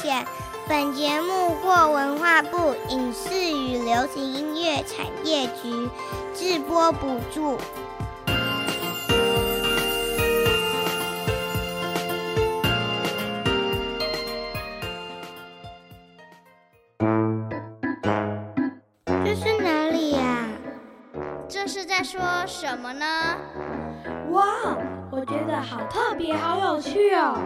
险》。本节目获文化部影视与流行音乐产业局制播补助。这是哪里呀？这是在说什么呢？哇，我觉得好特别，好有趣哦！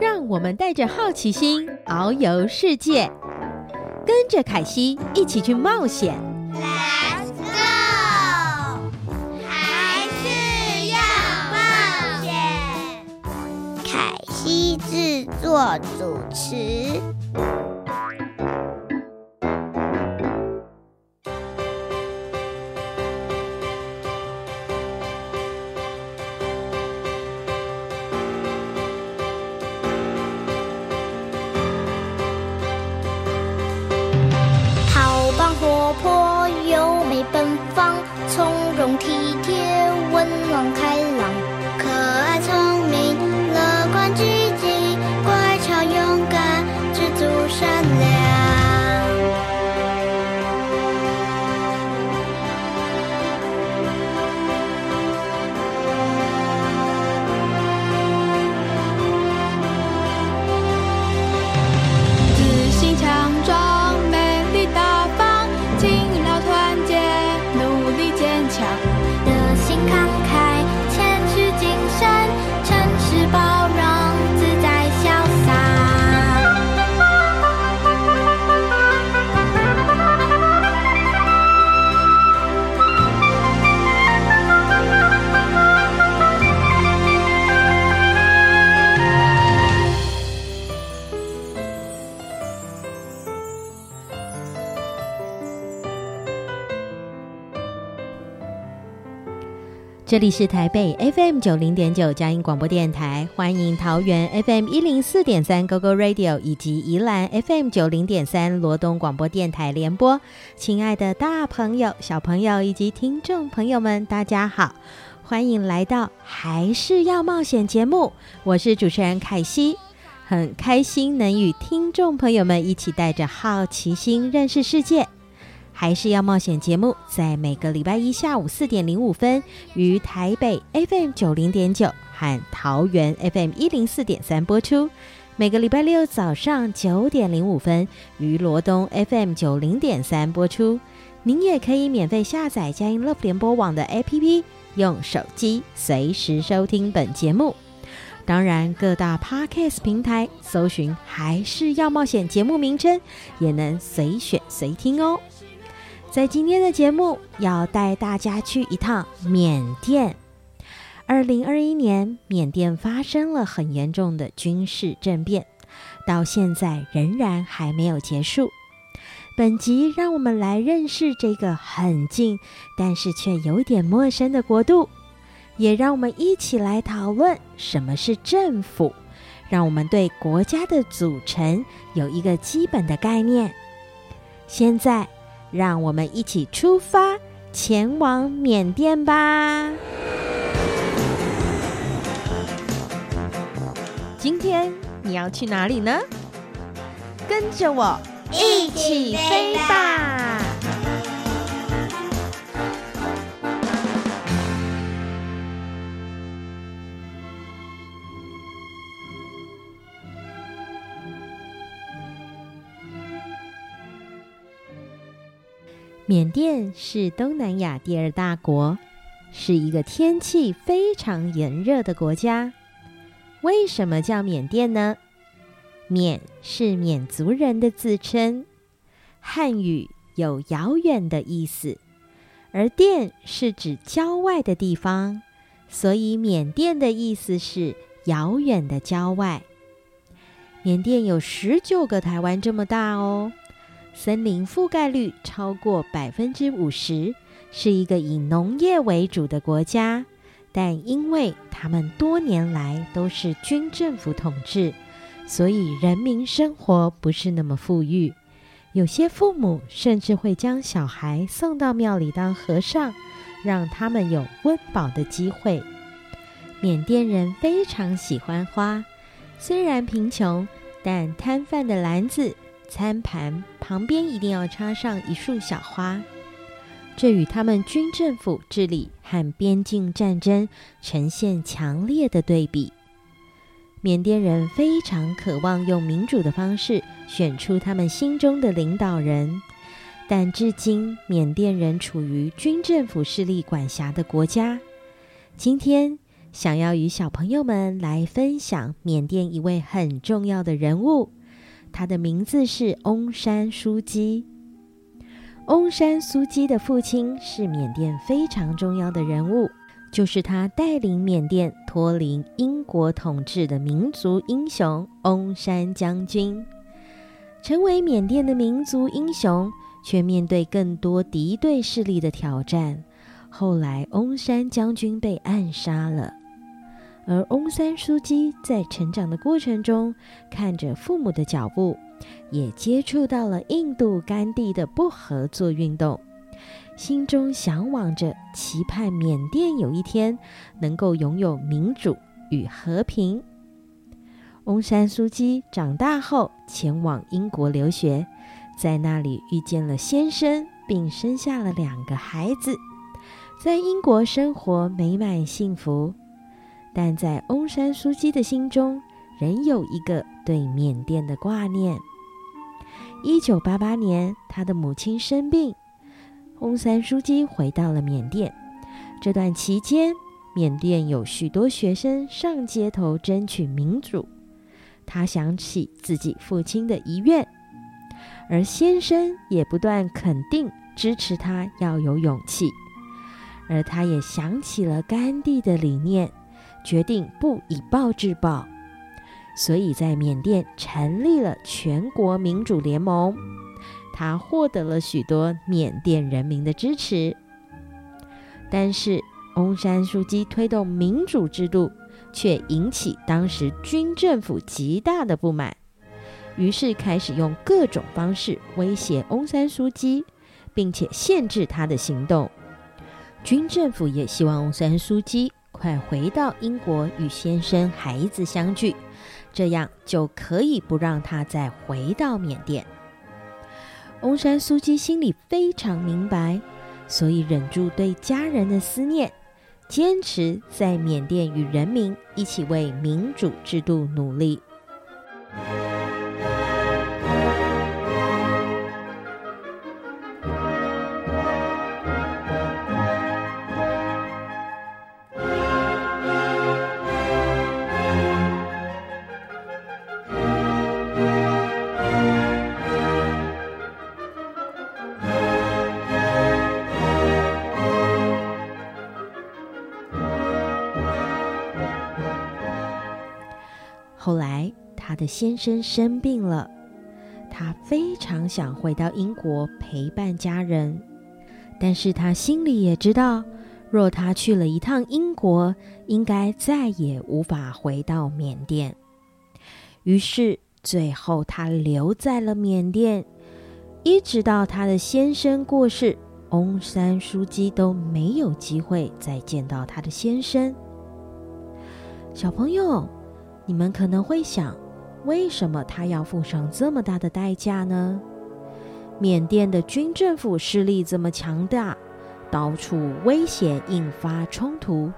让我们带着好奇心遨游世界，跟着凯西一起去冒险。Let's go！还是要冒险。凯西制作主持。这里是台北 FM 九零点九佳音广播电台，欢迎桃园 FM 一零四点三 GoGo Radio 以及宜兰 FM 九零点三罗东广播电台联播。亲爱的大朋友、小朋友以及听众朋友们，大家好，欢迎来到还是要冒险节目。我是主持人凯西，很开心能与听众朋友们一起带着好奇心认识世界。还是要冒险节目，在每个礼拜一下午四点零五分，于台北 FM 九零点九和桃园 FM 一零四点三播出；每个礼拜六早上九点零五分，于罗东 FM 九零点三播出。您也可以免费下载佳音 Love 联播网的 APP，用手机随时收听本节目。当然，各大 Podcast 平台搜寻“还是要冒险”节目名称，也能随选随听哦。在今天的节目，要带大家去一趟缅甸。二零二一年，缅甸发生了很严重的军事政变，到现在仍然还没有结束。本集让我们来认识这个很近，但是却有点陌生的国度，也让我们一起来讨论什么是政府，让我们对国家的组成有一个基本的概念。现在。让我们一起出发，前往缅甸吧！今天你要去哪里呢？跟着我一起飞吧！缅甸是东南亚第二大国，是一个天气非常炎热的国家。为什么叫缅甸呢？缅是缅族人的自称，汉语有遥远的意思，而甸是指郊外的地方，所以缅甸的意思是遥远的郊外。缅甸有十九个台湾这么大哦。森林覆盖率超过百分之五十，是一个以农业为主的国家。但因为他们多年来都是军政府统治，所以人民生活不是那么富裕。有些父母甚至会将小孩送到庙里当和尚，让他们有温饱的机会。缅甸人非常喜欢花，虽然贫穷。但摊贩的篮子、餐盘旁边一定要插上一束小花，这与他们军政府治理和边境战争呈现强烈的对比。缅甸人非常渴望用民主的方式选出他们心中的领导人，但至今缅甸人处于军政府势力管辖的国家。今天，想要与小朋友们来分享缅甸一位很重要的人物，他的名字是翁山苏基。翁山苏基的父亲是缅甸非常重要的人物，就是他带领缅甸脱离英国统治的民族英雄翁山将军。成为缅甸的民族英雄，却面对更多敌对势力的挑战。后来，翁山将军被暗杀了。而翁山苏基在成长的过程中，看着父母的脚步，也接触到了印度甘地的不合作运动，心中向往着，期盼缅甸有一天能够拥有民主与和平。翁山苏基长大后前往英国留学，在那里遇见了先生，并生下了两个孩子，在英国生活美满幸福。但在翁山苏基的心中，仍有一个对缅甸的挂念。一九八八年，他的母亲生病，翁山苏基回到了缅甸。这段期间，缅甸有许多学生上街头争取民主。他想起自己父亲的遗愿，而先生也不断肯定支持他要有勇气。而他也想起了甘地的理念。决定不以暴制暴，所以在缅甸成立了全国民主联盟。他获得了许多缅甸人民的支持，但是翁山苏基推动民主制度，却引起当时军政府极大的不满，于是开始用各种方式威胁翁山苏基，并且限制他的行动。军政府也希望翁山苏基。快回到英国与先生、孩子相聚，这样就可以不让他再回到缅甸。翁山苏基心里非常明白，所以忍住对家人的思念，坚持在缅甸与人民一起为民主制度努力。后来，他的先生生病了，他非常想回到英国陪伴家人，但是他心里也知道，若他去了一趟英国，应该再也无法回到缅甸。于是，最后他留在了缅甸，一直到他的先生过世，翁山苏基都没有机会再见到他的先生。小朋友。你们可能会想，为什么他要付上这么大的代价呢？缅甸的军政府势力这么强大，到处威胁，引发冲突，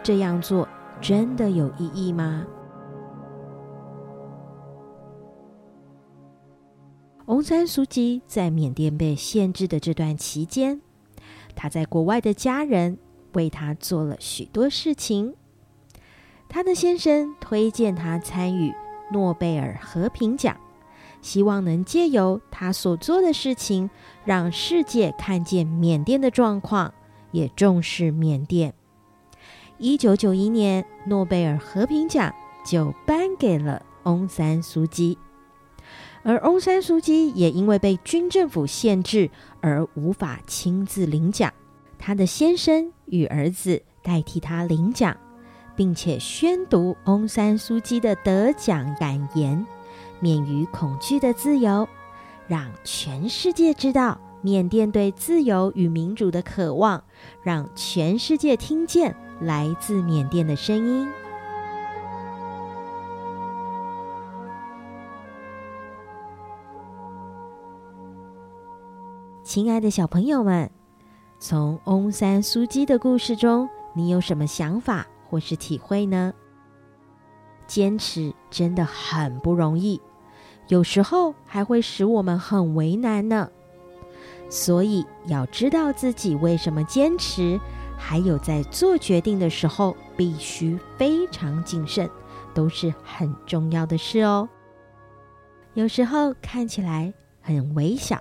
这样做真的有意义吗？翁山苏基在缅甸被限制的这段期间，他在国外的家人为他做了许多事情。他的先生推荐他参与诺贝尔和平奖，希望能借由他所做的事情，让世界看见缅甸的状况，也重视缅甸。一九九一年，诺贝尔和平奖就颁给了翁山苏基，而翁山苏基也因为被军政府限制而无法亲自领奖，他的先生与儿子代替他领奖。并且宣读翁山苏姬的得奖感言：“免于恐惧的自由，让全世界知道缅甸对自由与民主的渴望，让全世界听见来自缅甸的声音。”亲爱的，小朋友们，从翁山苏姬的故事中，你有什么想法？或是体会呢？坚持真的很不容易，有时候还会使我们很为难呢。所以要知道自己为什么坚持，还有在做决定的时候必须非常谨慎，都是很重要的事哦。有时候看起来很微小，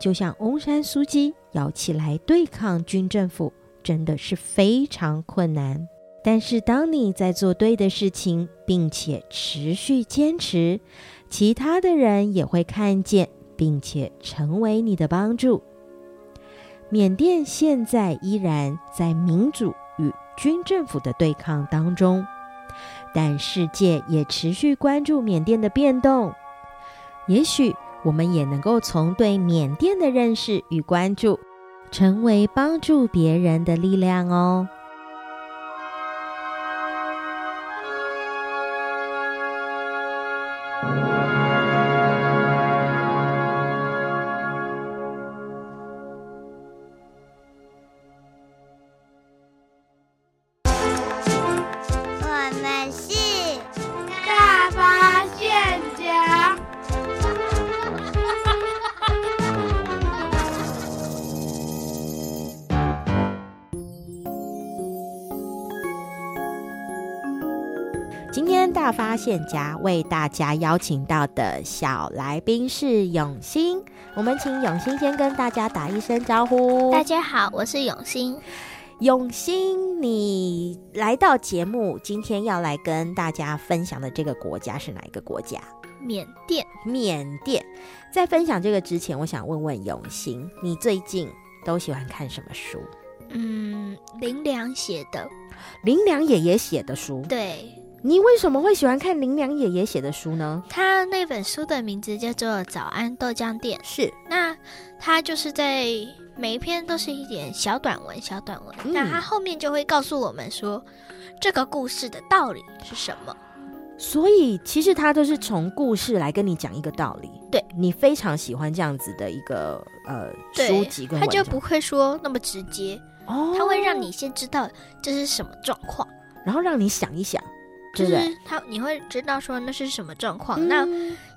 就像翁山苏姬要起来对抗军政府，真的是非常困难。但是当你在做对的事情，并且持续坚持，其他的人也会看见。并且成为你的帮助。缅甸现在依然在民主与军政府的对抗当中，但世界也持续关注缅甸的变动。也许我们也能够从对缅甸的认识与关注，成为帮助别人的力量哦。大发现家为大家邀请到的小来宾是永兴，我们请永兴先跟大家打一声招呼。大家好，我是永兴。永兴，你来到节目，今天要来跟大家分享的这个国家是哪一个国家？缅甸。缅甸。在分享这个之前，我想问问永兴，你最近都喜欢看什么书？嗯，林良写的。林良爷爷写的书。对。你为什么会喜欢看林良爷爷写的书呢？他那本书的名字叫做《早安豆浆店》。是，那他就是在每一篇都是一点小短文，小短文。嗯、那他后面就会告诉我们说，这个故事的道理是什么。所以其实他都是从故事来跟你讲一个道理。对，你非常喜欢这样子的一个呃书籍跟，他就不会说那么直接哦，他会让你先知道这是什么状况，然后让你想一想。就是他，你会知道说那是什么状况，嗯、那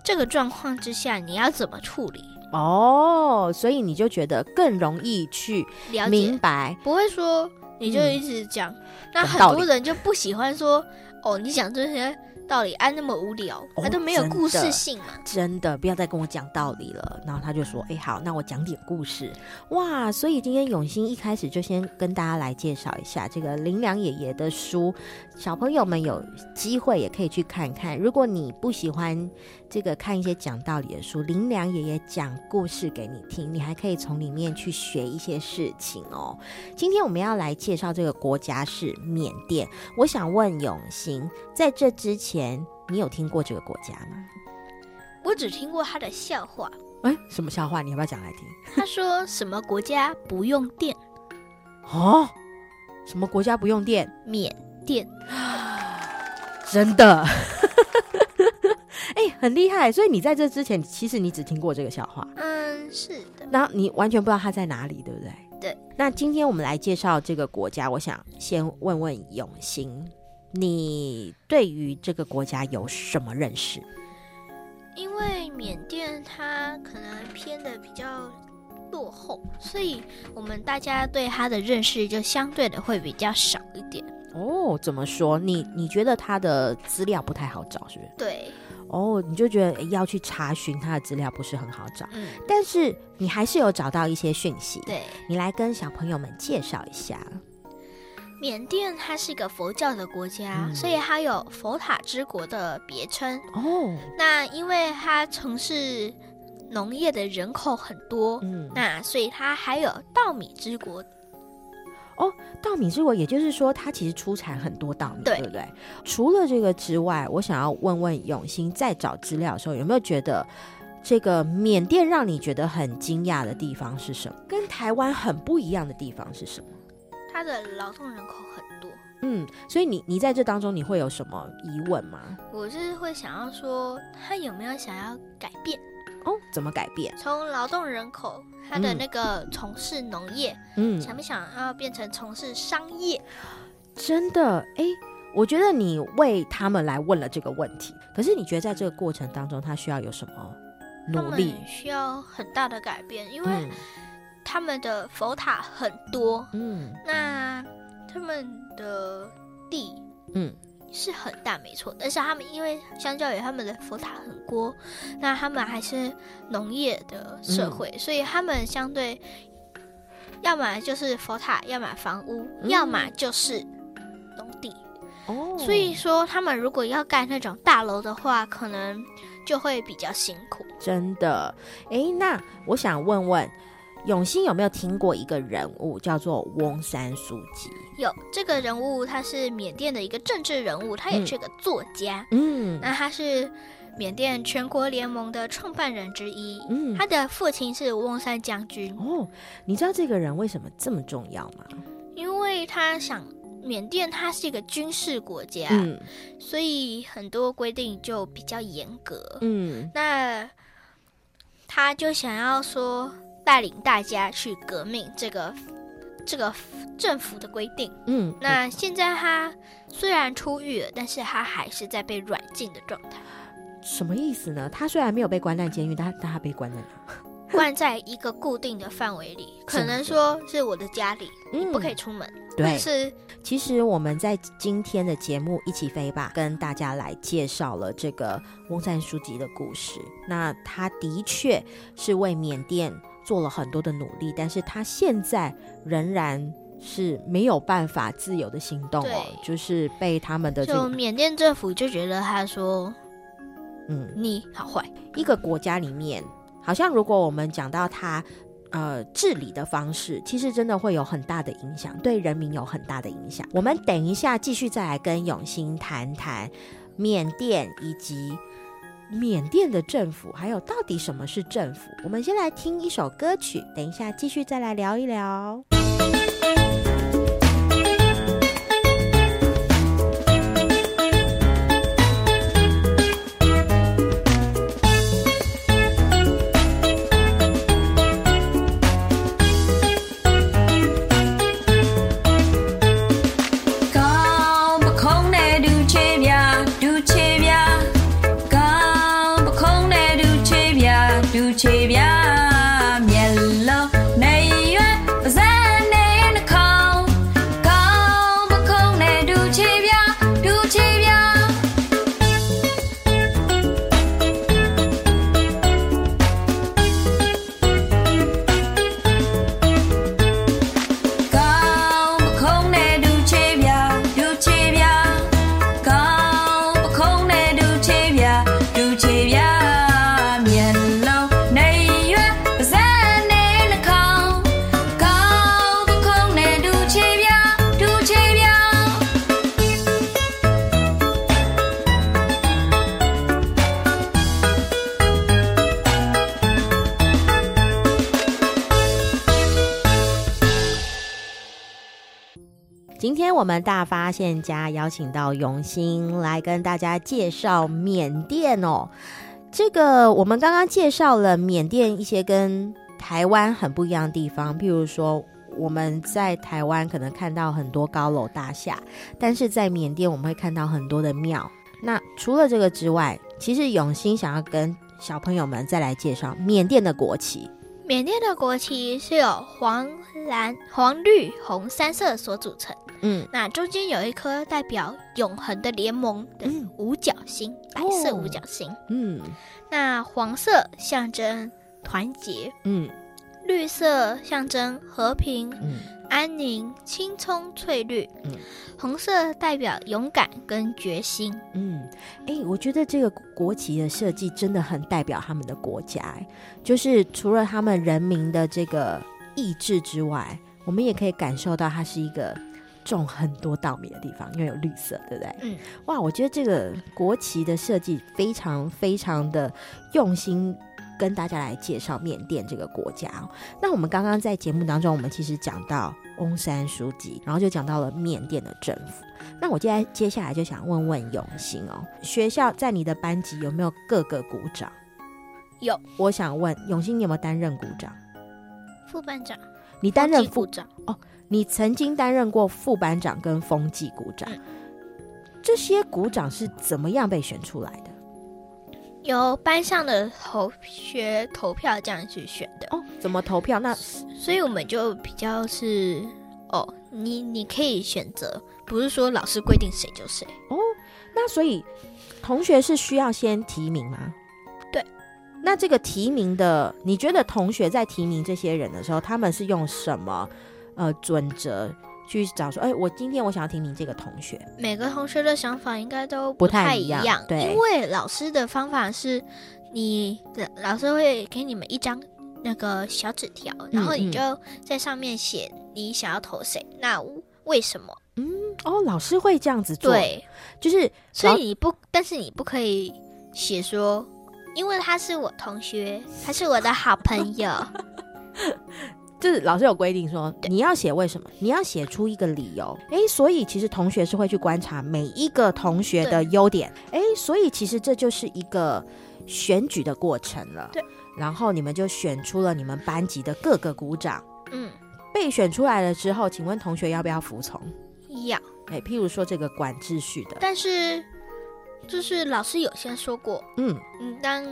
这个状况之下你要怎么处理？哦，所以你就觉得更容易去明白，不会说你就一直讲，嗯、那很多人就不喜欢说哦，你讲这些。道理安那么无聊，他都没有故事性嘛？哦，真的，真的，不要再跟我讲道理了。然后他就说：“哎，好，那我讲点故事。”哇，所以今天永兴一开始就先跟大家来介绍一下这个林良爷爷的书，小朋友们有机会也可以去看看。如果你不喜欢这个看一些讲道理的书，林良爷爷讲故事给你听，你还可以从里面去学一些事情哦。今天我们要来介绍这个国家是缅甸。我想问永兴，在这之前。你有听过这个国家吗？我只听过他的笑话。哎，什么笑话？你要不要讲来听？他说什么国家不用电？哦，什么国家不用电？缅甸。真的？哎，很厉害。所以你在这之前，其实你只听过这个笑话。嗯，是的。那你完全不知道它在哪里，对不对？对。那今天我们来介绍这个国家，我想先问问永兴。你对于这个国家有什么认识？因为缅甸它可能偏的比较落后，所以我们大家对它的认识就相对的会比较少一点。哦，怎么说？你你觉得它的资料不太好找，是不是？对。哦，你就觉得要去查询他的资料不是很好找。嗯。但是你还是有找到一些讯息。对。你来跟小朋友们介绍一下。缅甸它是一个佛教的国家，嗯、所以它有佛塔之国的别称。哦，那因为它从事农业的人口很多，嗯，那所以它还有稻米之国。哦，稻米之国，也就是说它其实出产很多稻米，对，对不对？除了这个之外，我想要问问永兴，在找资料的时候有没有觉得这个缅甸让你觉得很惊讶的地方是什么？跟台湾很不一样的地方是什么？他的劳动人口很多，嗯，所以你你在这当中你会有什么疑问吗？我是会想要说，他有没有想要改变？哦，怎么改变？从劳动人口他的那个从事农业，嗯，想不想要变成从事商业？真的，哎，我觉得你为他们来问了这个问题，可是你觉得在这个过程当中，他需要有什么努力？需要很大的改变，因为他们的佛塔很多，嗯，那他们的地，嗯。是很大，没错。但是他们因为相较于他们的佛塔很多，那他们还是农业的社会，嗯、所以他们相对，要么就是佛塔，要么房屋，嗯、要么就是农地。哦，所以说他们如果要盖那种大楼的话，可能就会比较辛苦。真的，哎，那我想问问。永兴有没有听过一个人物叫做翁山书记？有这个人物，他是缅甸的一个政治人物，他也是个作家。嗯，那他是缅甸全国联盟的创办人之一。嗯，他的父亲是翁山将军。哦，你知道这个人为什么这么重要吗？因为他想缅甸它是一个军事国家，嗯，所以很多规定就比较严格。嗯，那他就想要说。带领大家去革命，这个这个政府的规定。嗯，那现在他虽然出狱了，但是他还是在被软禁的状态。什么意思呢？他虽然没有被关在监狱，但但他被关在哪？关在一个固定的范围里，可能说是我的家里，嗯、你不可以出门。对，是其实我们在今天的节目一起飞吧，跟大家来介绍了这个翁山书籍的故事。那他的确是为缅甸。做了很多的努力，但是他现在仍然是没有办法自由的行动哦，就是被他们的这缅甸政府就觉得他说，嗯，你好坏。一个国家里面，好像如果我们讲到他呃治理的方式，其实真的会有很大的影响，对人民有很大的影响。我们等一下继续再来跟永兴谈谈缅甸以及。缅甸的政府，还有到底什么是政府？我们先来听一首歌曲，等一下继续再来聊一聊。现家邀请到永兴来跟大家介绍缅甸哦。这个我们刚刚介绍了缅甸一些跟台湾很不一样的地方，譬如说我们在台湾可能看到很多高楼大厦，但是在缅甸我们会看到很多的庙。那除了这个之外，其实永兴想要跟小朋友们再来介绍缅甸的国旗。缅甸的国旗是由黄蓝、黄绿、红三色所组成。嗯，那中间有一颗代表永恒的联盟的五角星，嗯、白色五角星。嗯，那黄色象征团结，嗯，绿色象征和平，嗯，安宁、青葱翠绿，嗯，红色代表勇敢跟决心。嗯，哎、欸，我觉得这个国旗的设计真的很代表他们的国家，就是除了他们人民的这个意志之外，我们也可以感受到它是一个。种很多稻米的地方，因为有绿色，对不对？嗯，哇，我觉得这个国旗的设计非常非常的用心，跟大家来介绍缅甸这个国家。那我们刚刚在节目当中，我们其实讲到翁山书记，然后就讲到了缅甸的政府。那我接下接下来就想问问永兴哦，学校在你的班级有没有各个鼓掌？有。我想问永兴，你有没有担任鼓掌？副班长。你担任副长哦？你曾经担任过副班长跟风纪股长。嗯。这些股长是怎么样被选出来的？由班上的同学投票这样去选的哦。怎么投票？那所以我们就比较是哦，你你可以选择，不是说老师规定谁就谁哦。那所以同学是需要先提名吗？对。那这个提名的，你觉得同学在提名这些人的时候，他们是用什么呃准则？去找说，哎、欸，我今天我想要提名这个同学。每个同学的想法应该都不太一样，对，因为老师的方法是，你的老师会给你们一张那个小纸条，然后你就在上面写你想要投谁，那为什么？嗯，哦，老师会这样子做，对，就是所以你不，但是你不可以写说，因为他是我同学，他是我的好朋友。就是老师有规定说，你要写为什么，你要写出一个理由。哎，所以其实同学是会去观察每一个同学的优点。哎，所以其实这就是一个选举的过程了。对。然后你们就选出了你们班级的各个股长。嗯。被选出来了之后，请问同学要不要服从？要。哎，譬如说这个管秩序的。但是，就是老师有先说过，嗯，嗯，当。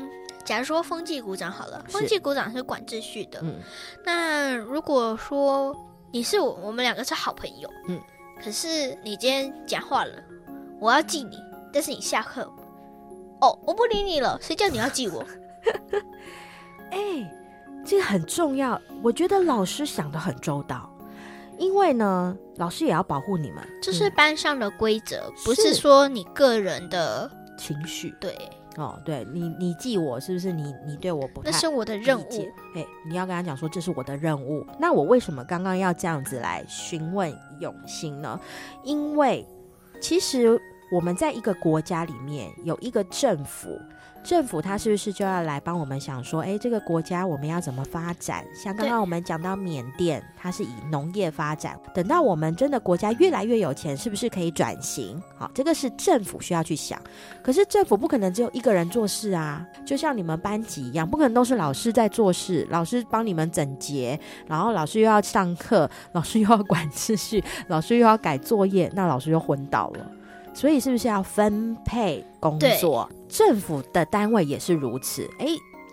假如说风纪股长好了，风纪股长是管秩序的。嗯，那如果说你是我，我们两个是好朋友。嗯，可是你今天讲话了，我要记你，但是你下课，哦，我不理你了，谁叫你要记我？哎、欸，这个很重要，我觉得老师想得很周到，因为呢，老师也要保护你们，这是班上的规则，嗯，不是说你个人的情绪。对。哦，对你，你记我是不是你？你对我不太，那是我的任务。哎，你要跟他讲说，这是我的任务。那我为什么刚刚要这样子来询问永兴呢？因为其实我们在一个国家里面有一个政府。政府他是不是就要来帮我们想说，哎，这个国家我们要怎么发展？像刚刚我们讲到缅甸，它是以农业发展。等到我们真的国家越来越有钱，是不是可以转型？好，这个是政府需要去想。可是政府不可能只有一个人做事啊，就像你们班级一样，不可能都是老师在做事，老师帮你们整洁，然后老师又要上课，老师又要管秩序，老师又要改作业，那老师就昏倒了。所以是不是要分配工作？政府的单位也是如此。哎，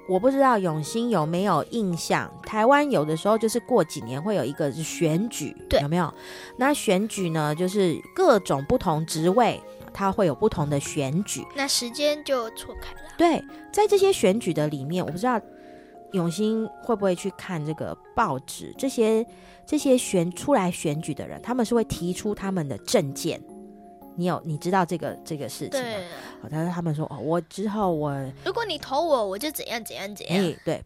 我不知道永兴有没有印象？台湾有的时候就是过几年会有一个选举，对，有没有？那选举呢，就是各种不同职位，它会有不同的选举。那时间就错开了。对，在这些选举的里面，我不知道永兴会不会去看这个报纸？这些这些选出来选举的人，他们是会提出他们的政见。你有你知道这个这个事情吗？对，但是他们说哦，我之后我如果你投我，我就怎样怎样怎样。欸、对，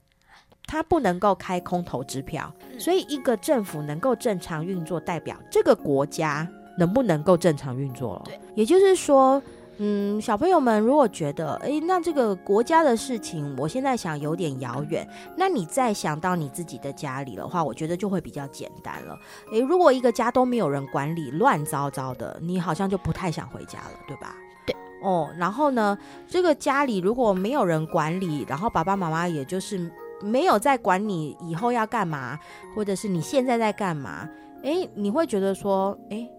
他不能够开空头支票，嗯，所以一个政府能够正常运作，代表这个国家能不能够正常运作了。对，也就是说。嗯，小朋友们，如果觉得，诶，那这个国家的事情，我现在想有点遥远，那你再想到你自己的家里的话，我觉得就会比较简单了。诶，如果一个家都没有人管理，乱糟糟的，你好像就不太想回家了，对吧？对。哦，然后呢，这个家里如果没有人管理，然后爸爸妈妈也就是没有在管你以后要干嘛，或者是你现在在干嘛，诶，你会觉得说，诶。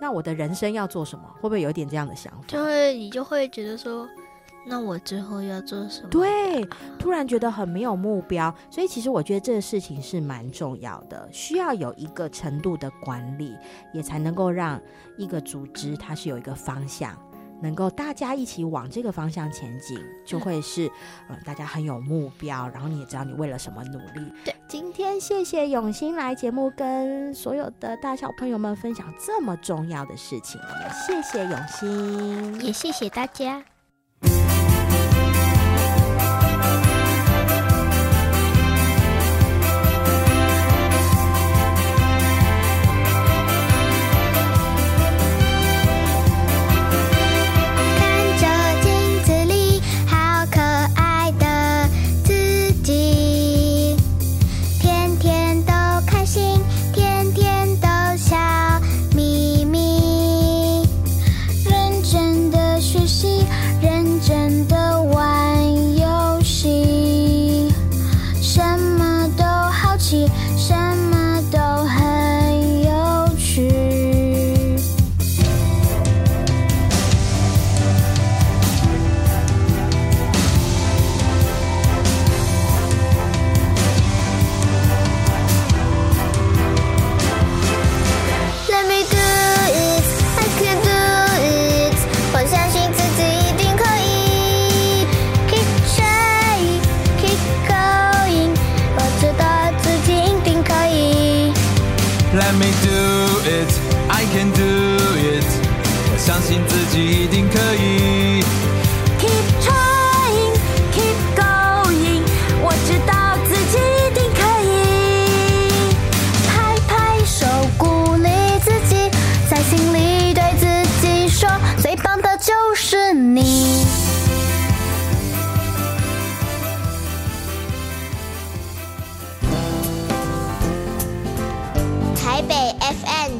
那我的人生要做什么？会不会有一点这样的想法？就会你就会觉得说，那我之后要做什么？对，突然觉得很没有目标。所以其实我觉得这个事情是蛮重要的，需要有一个程度的管理，也才能够让一个组织它是有一个方向。能够大家一起往这个方向前进，就会是嗯，嗯，大家很有目标，然后你也知道你为了什么努力。对，今天谢谢永兴来节目，跟所有的大小朋友们分享这么重要的事情，也谢谢永兴，也谢谢大家。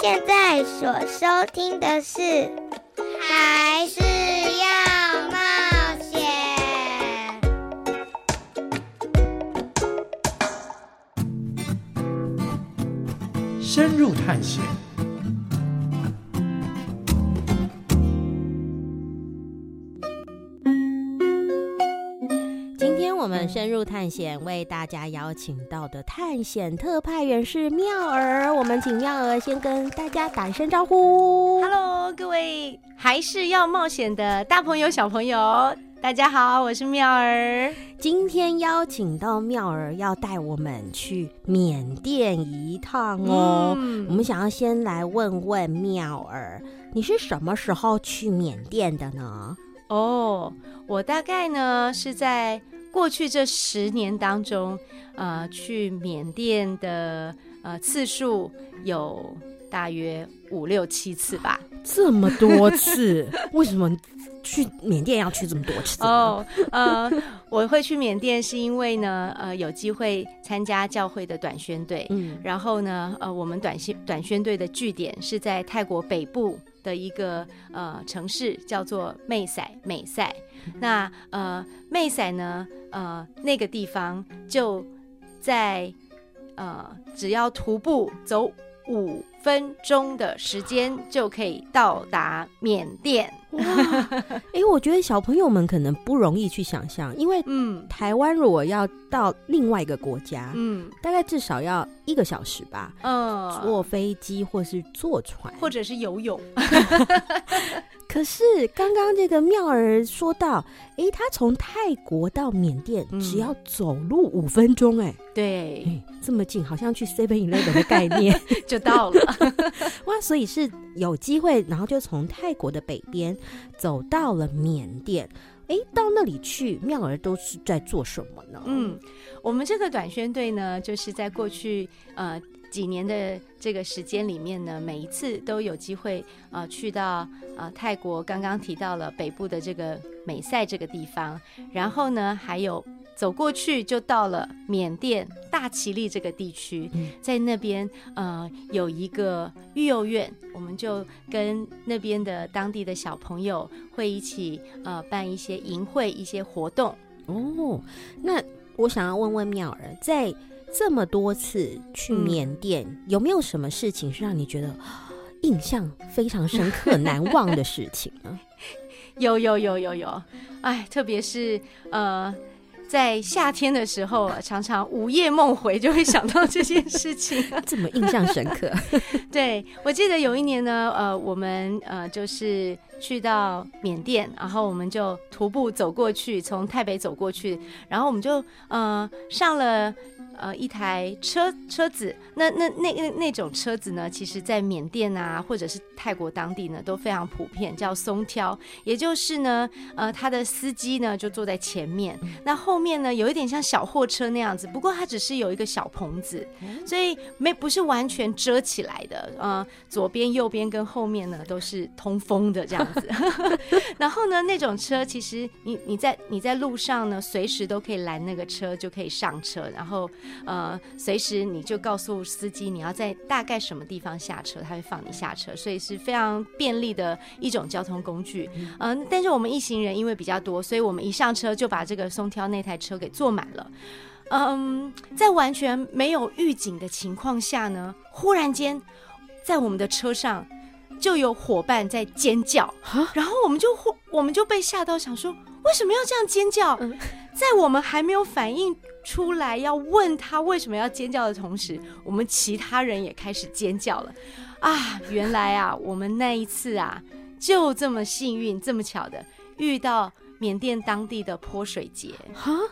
现在所收听的是《还是要冒险》，深入探险。我们深入探险，为大家邀请到的探险特派员是妙儿。我们请妙儿先跟大家打一声招呼。Hello，各位还是要冒险的大朋友、小朋友，大家好，我是妙儿。今天邀请到妙儿，要带我们去缅甸一趟哦。嗯、我们想要先来问问妙儿，你是什么时候去缅甸的呢？哦，我大概呢是在。过去这十年当中，呃，去缅甸的呃次数有大约五六七次吧。这么多次？为什么去缅甸要去这么多次？哦，呃，我会去缅甸是因为呢，呃，有机会参加教会的短宣队。嗯，然后呢，呃，我们短宣短宣队的据点是在泰国北部的一个呃城市，叫做妹塞美赛。那呃，妹塞呢？呃，那个地方就在呃，只要徒步走五分钟的时间就可以到达缅甸。哇！哎、欸，我觉得小朋友们可能不容易去想象，因为嗯，台湾如果要到另外一个国家，嗯，大概至少要一个小时吧。嗯，坐飞机或是坐船，或者是游泳。可是刚刚这个妙儿说到，哎、欸，他从泰国到缅甸只要走路五分钟，哎，对、欸，这么近，好像去 Seven Eleven 的概念 就到了。哇，所以是有机会，然后就从泰国的北边走到了缅甸。哎，到那里去，妙儿都是在做什么呢？嗯，我们这个短宣队呢，就是在过去呃。几年的这个时间里面呢，每一次都有机会呃去到呃泰国，刚刚提到了北部的这个美赛这个地方，然后呢还有走过去就到了缅甸大其力这个地区，在那边呃有一个育幼院，我们就跟那边的当地的小朋友会一起呃办一些营会、一些活动。哦，那我想要问问妙儿在。这么多次去缅甸，嗯，有没有什么事情是让你觉得 印象非常深刻、难忘的事情呢？有有有有有，哎，特别是呃，在夏天的时候，常常午夜梦回，就会想到这件事情，怎么印象深刻。对，我记得有一年呢，呃，我们呃就是去到缅甸，然后我们就徒步走过去，从台北走过去，然后我们就呃上了。呃，一台车车子，那那那那那种车子呢，其实在缅甸啊，或者是泰国当地呢，都非常普遍，叫松挑，也就是呢，呃，他的司机呢就坐在前面，那后面呢有一点像小货车那样子，不过它只是有一个小棚子，所以没不是完全遮起来的，呃，左边、右边跟后面呢都是通风的这样子。然后呢，那种车其实你你在你在路上呢，随时都可以拦那个车，就可以上车，然后。呃，随时你就告诉司机你要在大概什么地方下车，他会放你下车，所以是非常便利的一种交通工具。嗯、呃，但是我们一行人因为比较多，所以我们一上车就把这个松挑那台车给坐满了。嗯，在完全没有预警的情况下呢，忽然间在我们的车上就有伙伴在尖叫，然后我们就我们就被吓到，想说为什么要这样尖叫？在我们还没有反应出来要问他为什么要尖叫的同时，我们其他人也开始尖叫了。啊，原来啊，我们那一次啊，就这么幸运，这么巧的遇到缅甸当地的泼水节，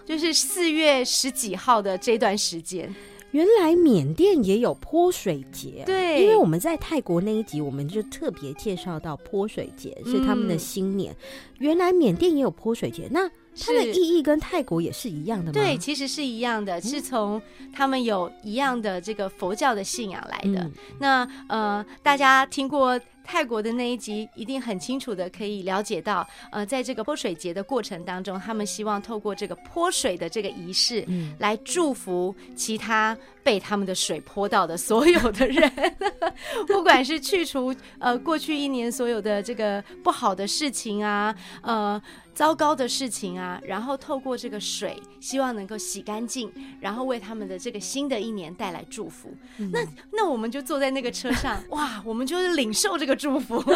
就是四月十几号的这段时间。原来缅甸也有泼水节，对，因为我们在泰国那一集，我们就特别介绍到泼水节是他们的新年。嗯、原来缅甸也有泼水节，那它的意义跟泰国也是一样的吗？对，其实是一样的，是从他们有一样的这个佛教的信仰来的。嗯、那呃，大家听过泰国的那一集，一定很清楚的可以了解到，呃，在这个泼水节的过程当中，他们希望透过这个泼水的这个仪式，嗯来祝福其他被他们的水泼到的所有的人，不管是去除呃过去一年所有的这个不好的事情啊，呃。糟糕的事情啊，然后透过这个水，希望能够洗干净，然后为他们的这个新的一年带来祝福。嗯、那那我们就坐在那个车上，哇，我们就是领受这个祝福。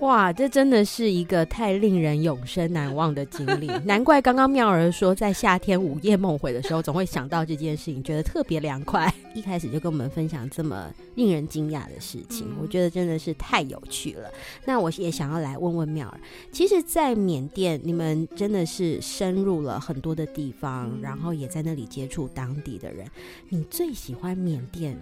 哇，这真的是一个太令人永生难忘的经历。难怪刚刚妙儿说，在夏天午夜梦回的时候，总会想到这件事情，觉得特别凉快。一开始就跟我们分享这么令人惊讶的事情，我觉得真的是太有趣了。那我也想要来问问妙儿，其实，在缅甸，你们真的是深入了很多的地方，然后也在那里接触当地的人。你最喜欢缅甸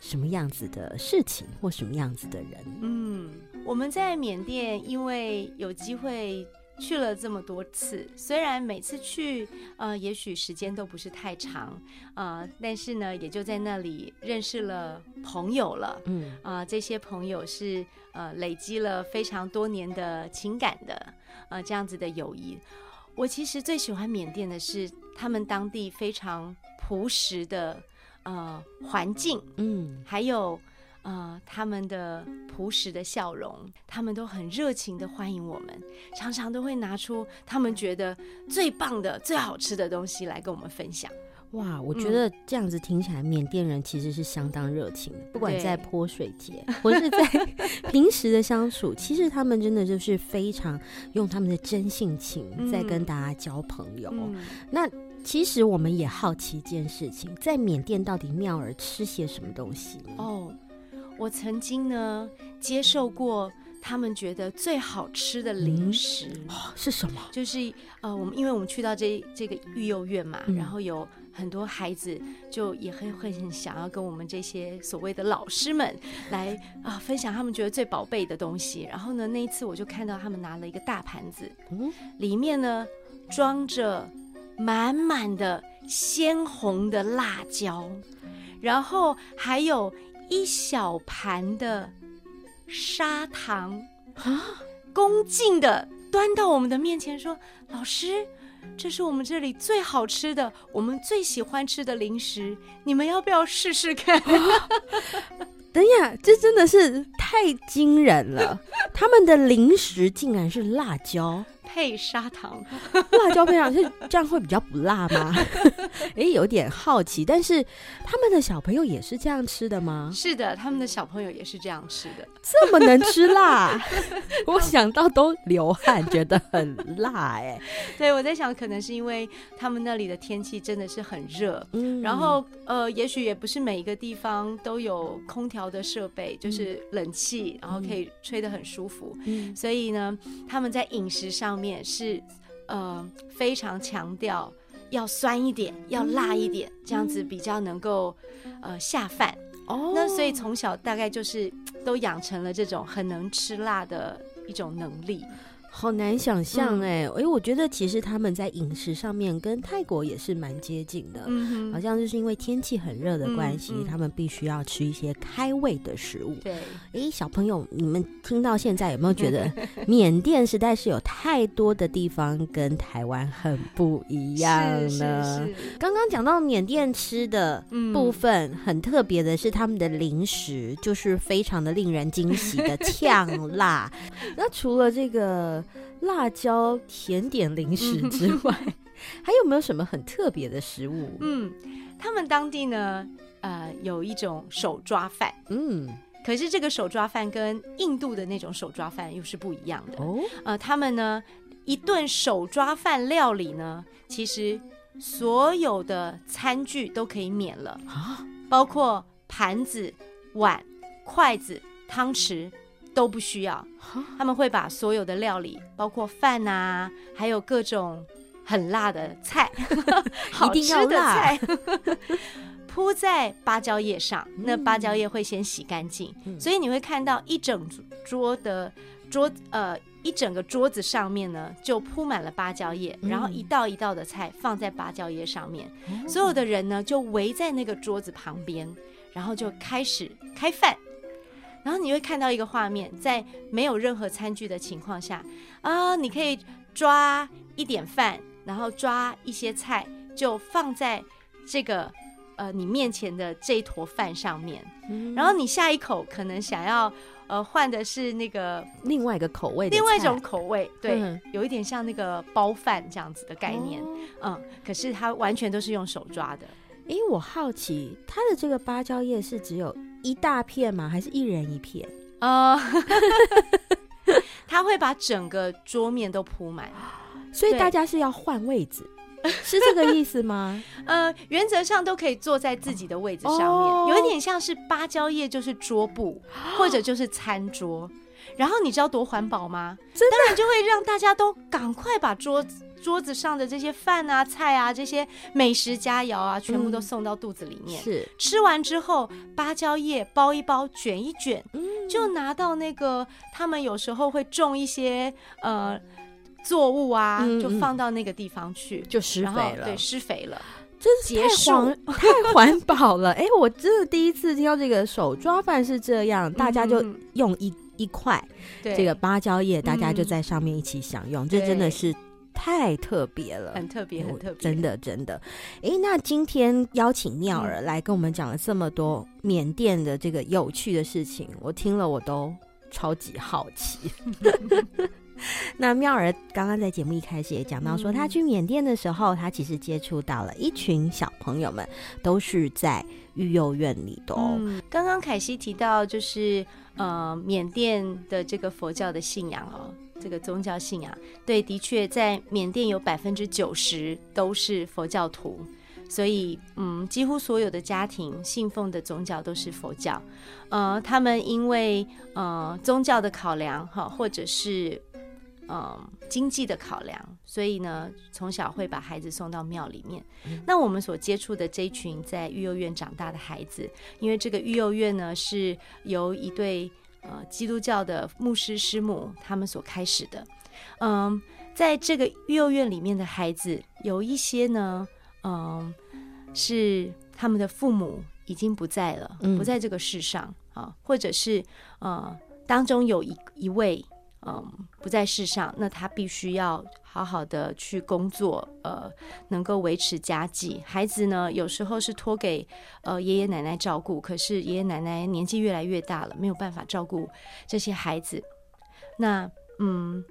什么样子的事情，或什么样子的人？嗯。我们在缅甸，因为有机会去了这么多次，虽然每次去，呃，也许时间都不是太长，呃，但是呢，也就在那里认识了朋友了，嗯，啊、呃，这些朋友是呃累积了非常多年的情感的，呃，这样子的友谊。我其实最喜欢缅甸的是他们当地非常朴实的呃环境，嗯，还有。呃，他们的朴实的笑容，他们都很热情的欢迎我们，常常都会拿出他们觉得最棒的、最好吃的东西来跟我们分享。哇，我觉得这样子听起来，缅甸人其实是相当热情的，不管在泼水节，或是在 平时的相处，其实他们真的就是非常用他们的真性情在跟大家交朋友。嗯、那其实我们也好奇一件事情，在缅甸到底妙儿吃些什么东西？哦。我曾经呢接受过他们觉得最好吃的零食，嗯哦、是什么？就是呃，我们因为我们去到这这个育幼院嘛，嗯、然后有很多孩子就也很会很想要跟我们这些所谓的老师们来啊、呃、分享他们觉得最宝贝的东西。然后呢，那一次我就看到他们拿了一个大盘子，嗯，里面呢装着满满的鲜红的辣椒，然后还有。一小盘的砂糖啊，恭敬的端到我们的面前，说：“老师，这是我们这里最好吃的，我们最喜欢吃的零食，你们要不要试试看？”啊、等一下，这真的是太惊人了！他们的零食竟然是辣椒。配砂糖，辣椒配上是这样会比较不辣吗？哎，有点好奇。但是他们的小朋友也是这样吃的吗？是的，他们的小朋友也是这样吃的。这么能吃辣，我想到都流汗，觉得很辣。哎，对，我在想，可能是因为他们那里的天气真的是很热，嗯，然后呃，也许也不是每一个地方都有空调的设备，就是冷气，然后可以吹得很舒服。嗯，所以呢，他们在饮食上。面是呃非常强调要酸一点，要辣一点，这样子比较能够呃下饭哦。那所以从小大概就是都养成了这种很能吃辣的一种能力。好难想象哎，哎，我觉得其实他们在饮食上面跟泰国也是蛮接近的，嗯，好像就是因为天气很热的关系，他们必须要吃一些开胃的食物。对，哎，小朋友，你们听到现在有没有觉得 缅甸实在是有太多的地方跟台湾很不一样呢？刚刚讲到缅甸吃的部分，很特别的是他们的零食，就是非常的令人惊喜的呛辣。那除了这个。辣椒甜点零食之外，还有没有什么很特别的食物？嗯，他们当地呢，呃，有一种手抓饭。嗯，可是这个手抓饭跟印度的那种手抓饭又是不一样的哦。呃，他们呢一顿手抓饭料理呢，其实所有的餐具都可以免了啊，包括盘子、碗、筷子、汤匙都不需要。他们会把所有的料理，包括饭啊，还有各种很辣的菜，好吃的菜。铺在芭蕉叶上，那芭蕉叶会先洗干净，嗯、所以你会看到一整桌的桌呃一整个桌子上面呢就铺满了芭蕉叶，嗯、然后一道一道的菜放在芭蕉叶上面，嗯、所有的人呢就围在那个桌子旁边，然后就开始开饭，然后你会看到一个画面，在没有任何餐具的情况下啊，你可以抓一点饭，然后抓一些菜，就放在这个。呃，你面前的这一坨饭上面，嗯、然后你下一口可能想要呃换的是那个另外一个口味的，另外一种口味，对，嗯、有一点像那个包饭这样子的概念，哦、嗯，可是它完全都是用手抓的。哎，我好奇，它的这个芭蕉叶是只有一大片吗？还是一人一片？呃，他会把整个桌面都铺满，所以大家是要换位置。是这个意思吗？呃，原则上都可以坐在自己的位置上面，哦、有一点像是芭蕉叶就是桌布，或者就是餐桌。然后你知道多环保吗？真的当然就会让大家都赶快把桌子桌子上的这些饭啊、菜啊、这些美食佳肴啊，全部都送到肚子里面。嗯、是吃完之后，芭蕉叶包一包，卷一卷，嗯、就拿到那个他们有时候会种一些呃。作物啊，嗯、就放到那个地方去，就施肥了。对，施肥了，真是太环 太环保了。哎、欸，我真的第一次听到这个手抓饭是这样，嗯、大家就用一一块这个芭蕉叶，大家就在上面一起享用，嗯、这真的是太特别了，很特别，很特别，真的真的。哎、欸，那今天邀请妙儿来跟我们讲了这么多缅甸的这个有趣的事情，我听了我都超级好奇。那妙儿刚刚在节目一开始也讲到说，他去缅甸的时候，他其实接触到了一群小朋友们，都是在育幼院里的。嗯，刚刚凯西提到，就是呃，缅甸的这个佛教的信仰哦，这个宗教信仰，对，的确在缅甸有百分之九十都是佛教徒，所以嗯，几乎所有的家庭信奉的宗教都是佛教。呃，他们因为呃宗教的考量哈，或者是嗯，经济的考量，所以呢，从小会把孩子送到庙里面。嗯、那我们所接触的这一群在育幼院长大的孩子，因为这个育幼院呢是由一对呃基督教的牧师师母他们所开始的。嗯，在这个育幼院里面的孩子，有一些呢，嗯，是他们的父母已经不在了，嗯、不在这个世上啊，或者是呃当中有一一位。嗯，不在世上，那他必须要好好的去工作，呃，能够维持家计。孩子呢，有时候是托给呃爷爷奶奶照顾，可是爷爷奶奶年纪越来越大了，没有办法照顾这些孩子。那嗯，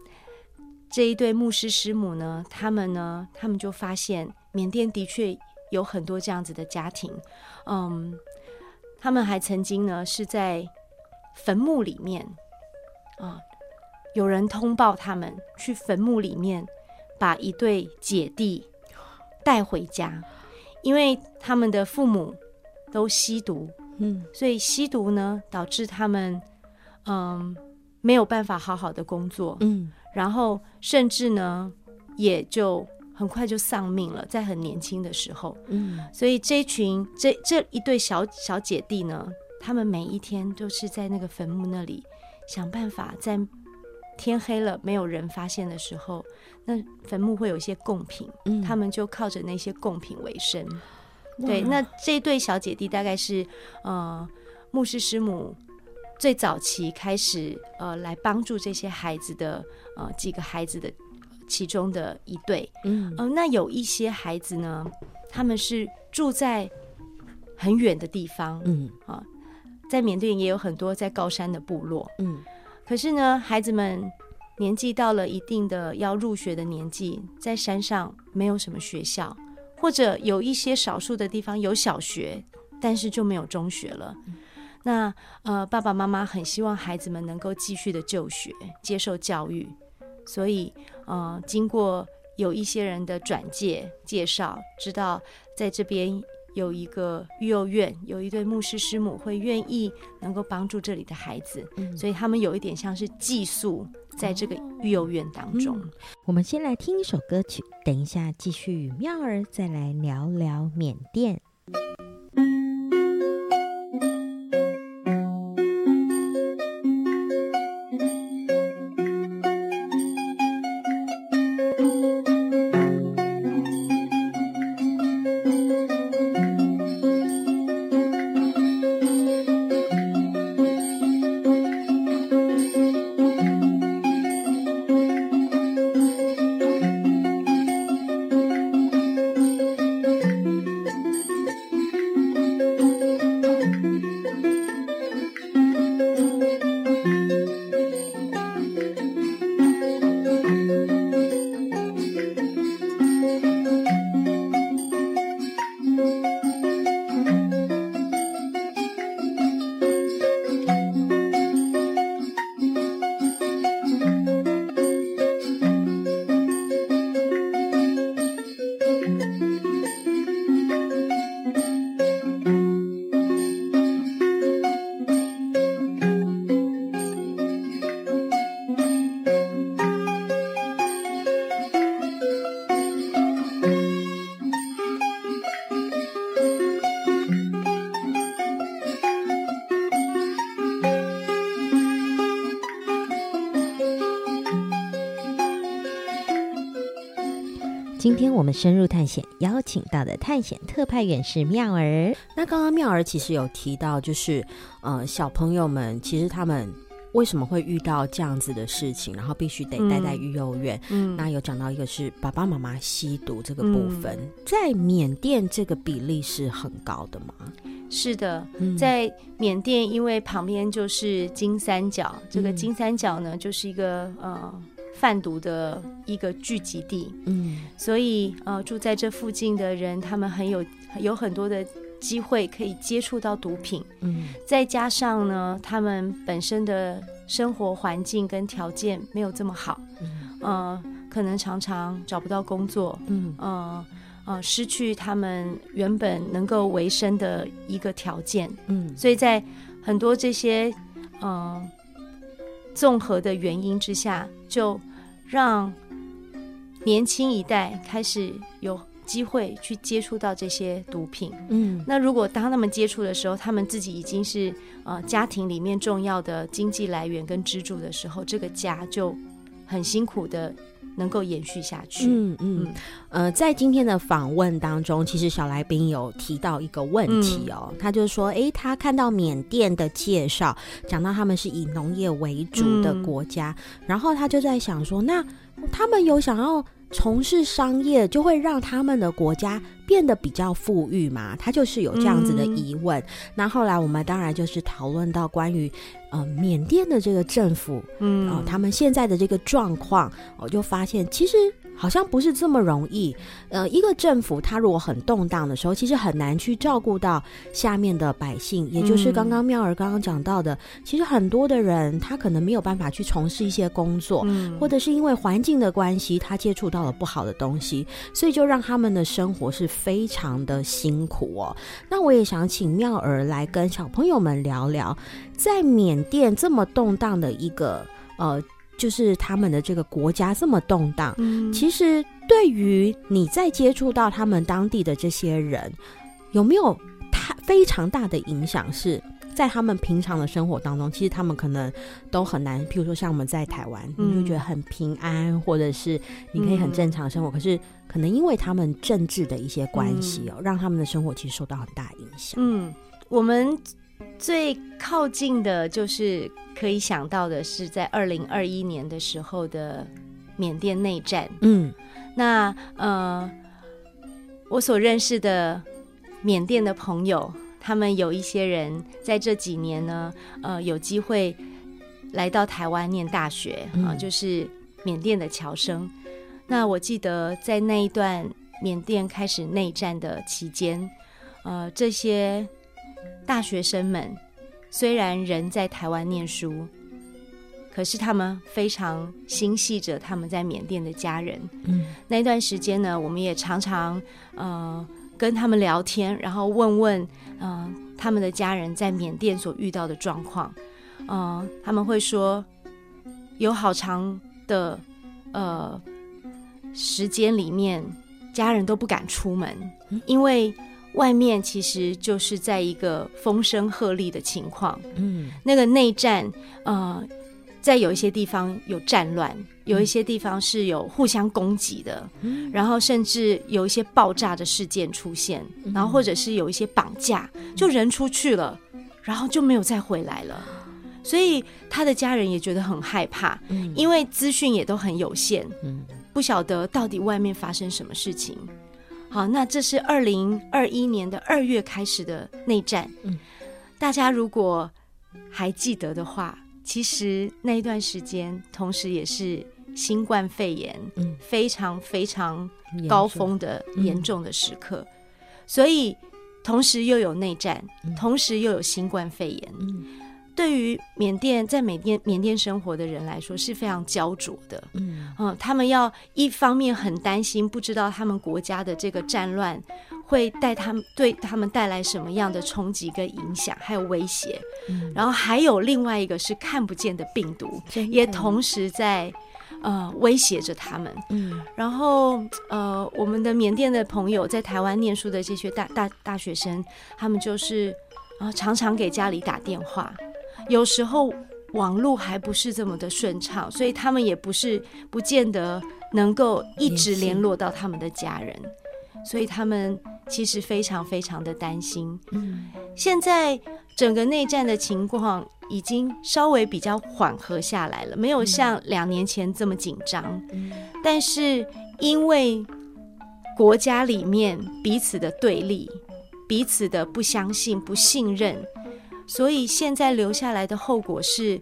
这一对牧师师母呢，他们呢，他们就发现缅甸的确有很多这样子的家庭。嗯，他们还曾经呢是在坟墓里面啊。有人通报他们去坟墓里面把一对姐弟带回家，因为他们的父母都吸毒，嗯，所以吸毒呢导致他们嗯没有办法好好的工作，嗯，然后甚至呢也就很快就丧命了，在很年轻的时候，嗯，所以这群这这一对小小姐弟呢，他们每一天都是在那个坟墓那里想办法在。天黑了，没有人发现的时候，那坟墓会有一些贡品，嗯，他们就靠着那些贡品为生。对，那这对小姐弟大概是呃牧师师母最早期开始呃来帮助这些孩子的呃几个孩子的其中的一对，嗯，呃，那有一些孩子呢，他们是住在很远的地方，嗯。啊，在缅甸也有很多在高山的部落，嗯。可是呢，孩子们年纪到了一定的要入学的年纪，在山上没有什么学校，或者有一些少数的地方有小学，但是就没有中学了。那呃，爸爸妈妈很希望孩子们能够继续的就学，接受教育，所以呃，经过有一些人的转介介绍，知道在这边有一个育幼院，有一对牧师师母会愿意能够帮助这里的孩子，嗯、所以他们有一点像是寄宿在这个育幼院当中。嗯、我们先来听一首歌曲，等一下继续与妙儿再来聊聊缅甸。天我们深入探险，邀请到的探险特派员是妙儿。那刚刚妙儿其实有提到，就是呃，小朋友们其实他们为什么会遇到这样子的事情，然后必须得待在育幼院。嗯，那有讲到一个是爸爸妈妈吸毒这个部分，嗯、在缅甸这个比例是很高的吗？是的，在缅甸，因为旁边就是金三角，嗯、这个金三角呢，就是一个呃。贩毒的一个聚集地，嗯，所以呃，住在这附近的人，他们很有有很多的机会可以接触到毒品，嗯，再加上呢，他们本身的生活环境跟条件没有这么好，嗯，呃，可能常常找不到工作，嗯，呃，呃，失去他们原本能够维生的一个条件，嗯，所以在很多这些呃综合的原因之下，就让年轻一代开始有机会去接触到这些毒品。嗯，那如果当他们接触的时候，他们自己已经是呃家庭里面重要的经济来源跟支柱的时候，这个家就很辛苦的能够延续下去。嗯嗯，嗯。呃，在今天的访问当中，其实小来宾有提到一个问题哦，嗯、他就是说，诶，他看到缅甸的介绍，讲到他们是以农业为主的国家，嗯、然后他就在想说，那他们有想要从事商业，就会让他们的国家变得比较富裕嘛？他就是有这样子的疑问。嗯、那后来我们当然就是讨论到关于呃缅甸的这个政府，嗯、呃，他们现在的这个状况，我就发现其实。好像不是这么容易。呃，一个政府它如果很动荡的时候，其实很难去照顾到下面的百姓。也就是刚刚妙儿刚刚讲到的，嗯、其实很多的人他可能没有办法去从事一些工作，嗯、或者是因为环境的关系，他接触到了不好的东西，所以就让他们的生活是非常的辛苦哦。那我也想请妙儿来跟小朋友们聊聊，在缅甸这么动荡的一个呃。就是他们的这个国家这么动荡，嗯、其实对于你在接触到他们当地的这些人，有没有太非常大的影响？是在他们平常的生活当中，其实他们可能都很难。譬如说，像我们在台湾，嗯、你就觉得很平安，或者是你可以很正常生活。嗯、可是，可能因为他们政治的一些关系哦，嗯、让他们的生活其实受到很大影响。嗯，我们。最靠近的，就是可以想到的是，在二零二一年的时候的缅甸内战。嗯，那呃，我所认识的缅甸的朋友，他们有一些人在这几年呢，呃，有机会来到台湾念大学啊，呃，就是缅甸的侨生。那我记得在那一段缅甸开始内战的期间，呃，这些。大学生们虽然人在台湾念书，可是他们非常心系着他们在缅甸的家人。嗯，那段时间呢，我们也常常呃跟他们聊天，然后问问嗯、呃、他们的家人在缅甸所遇到的状况。嗯、呃，他们会说有好长的呃时间里面，家人都不敢出门，因为。外面其实就是在一个风声鹤唳的情况，嗯，那个内战，呃，在有一些地方有战乱，有一些地方是有互相攻击的，嗯，然后甚至有一些爆炸的事件出现，然后或者是有一些绑架，就人出去了，然后就没有再回来了，所以他的家人也觉得很害怕，因为资讯也都很有限，嗯，不晓得到底外面发生什么事情。好，那这是二零二一年的二月开始的内战。嗯，大家如果还记得的话，其实那一段时间，同时也是新冠肺炎非常非常高峰的严重的时刻，所以同时又有内战，同时又有新冠肺炎。对于缅甸在缅甸缅甸生活的人来说是非常焦灼的，嗯，嗯，他们要一方面很担心，不知道他们国家的这个战乱会带他们对他们带来什么样的冲击跟影响，还有威胁，嗯，然后还有另外一个是看不见的病毒，也同时在呃威胁着他们，嗯，然后呃我们的缅甸的朋友在台湾念书的这些大大大学生，他们就是啊，呃，常常给家里打电话。有时候网络还不是这么的顺畅，所以他们也不是不见得能够一直联络到他们的家人，所以他们其实非常非常的担心。嗯，现在整个内战的情况已经稍微比较缓和下来了，没有像两年前这么紧张。嗯，但是因为国家里面彼此的对立、彼此的不相信、不信任。所以现在留下来的后果是，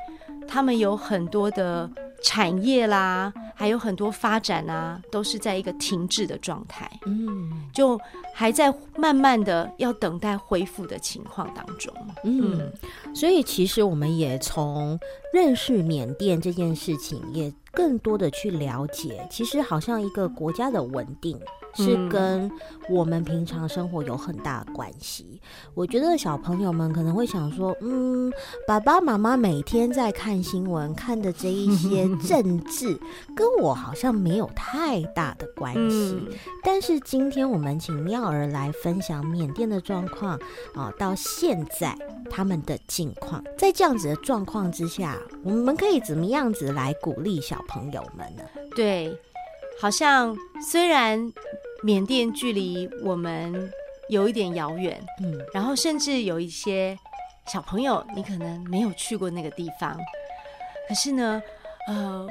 他们有很多的产业啦，还有很多发展啊，都是在一个停滞的状态，嗯，就还在慢慢的要等待恢复的情况当中，嗯，所以其实我们也从认识缅甸这件事情，也更多的去了解，其实好像一个国家的稳定。是跟我们平常生活有很大的关系。我觉得小朋友们可能会想说，嗯，爸爸妈妈每天在看新闻，看的这一些 政治，跟我好像没有太大的关系。但是今天我们请妙儿来分享缅甸的状况啊，到现在他们的境况，在这样子的状况之下，我们可以怎么样子来鼓励小朋友们呢？对，好像虽然。缅甸距离我们有一点遥远，嗯，然后甚至有一些小朋友，你可能没有去过那个地方，可是呢，呃，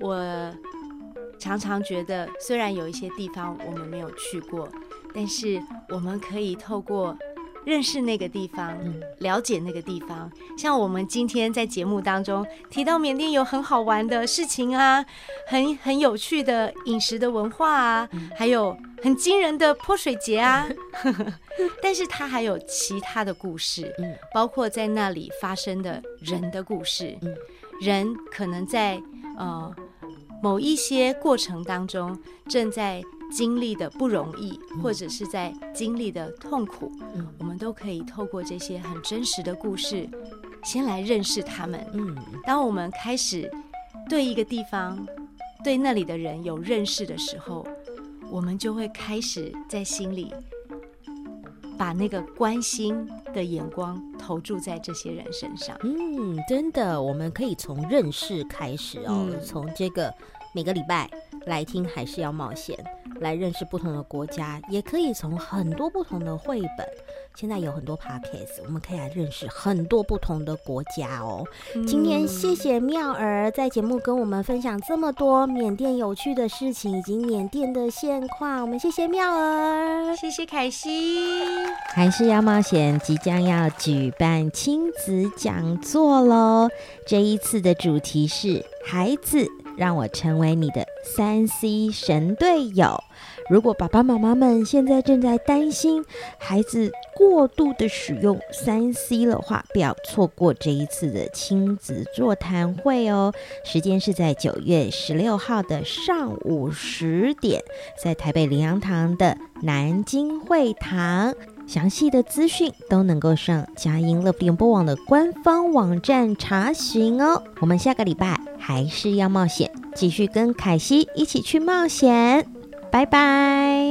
我常常觉得，虽然有一些地方我们没有去过，但是我们可以透过。认识那个地方，了解那个地方。像我们今天在节目当中提到缅甸有很好玩的事情啊，很很有趣的饮食的文化啊，还有很惊人的泼水节啊。但是它还有其他的故事，包括在那里发生的人的故事。人可能在呃某一些过程当中正在。经历的不容易，或者是在经历的痛苦，嗯，我们都可以透过这些很真实的故事，先来认识他们。嗯，当我们开始对一个地方、对那里的人有认识的时候，我们就会开始在心里把那个关心的眼光投注在这些人身上。嗯，真的，我们可以从认识开始哦，嗯，从这个每个礼拜来听还是要冒险。来认识不同的国家，也可以从很多不同的绘本。现在有很多 podcast，我们可以来认识很多不同的国家哦。嗯、今天谢谢妙儿在节目跟我们分享这么多缅甸有趣的事情以及缅甸的现况。我们谢谢妙儿，谢谢凯西。还是要冒险即将要举办亲子讲座喽！这一次的主题是孩子。让我成为你的三 C 神队友。如果爸爸妈妈们现在正在担心孩子过度的使用三 C 的话，不要错过这一次的亲子座谈会哦。时间是在九月十六号的上午十点，在台北灵粮堂的南京会堂。详细的资讯都能够上佳音乐播网的官方网站查询哦，我们下个礼拜还是要冒险，继续跟凯西一起去冒险。拜拜。